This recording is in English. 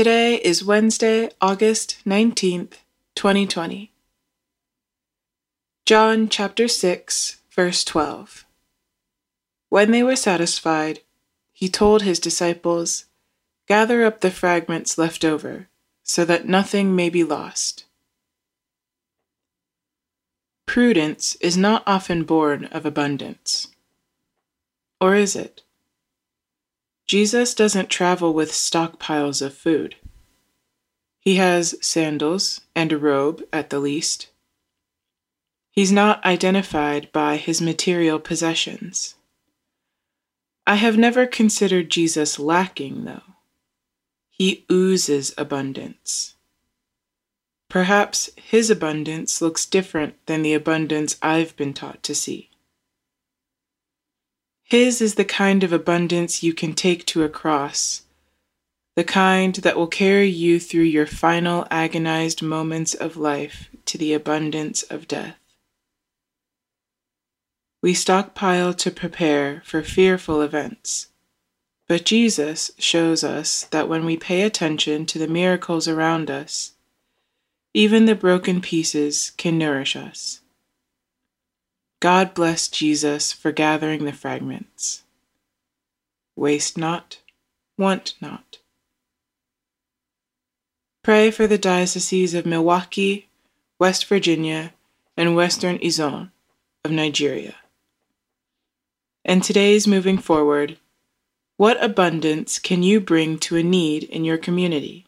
Today is Wednesday, August 19th, 2020. John chapter 6, verse 12. When they were satisfied, he told his disciples, Gather up the fragments left over, so that nothing may be lost. Prudence is not often born of abundance. Or is it? Jesus doesn't travel with stockpiles of food. He has sandals and a robe at the least. He's not identified by his material possessions. I have never considered Jesus lacking, though. He oozes abundance. Perhaps his abundance looks different than the abundance I've been taught to see. His is the kind of abundance you can take to a cross, the kind that will carry you through your final agonized moments of life to the abundance of death. We stockpile to prepare for fearful events, but Jesus shows us that when we pay attention to the miracles around us, even the broken pieces can nourish us. God bless Jesus for gathering the fragments. Waste not, want not. Pray for the dioceses of Milwaukee, West Virginia, and Western Izon of Nigeria. And today's moving forward, what abundance can you bring to a need in your community?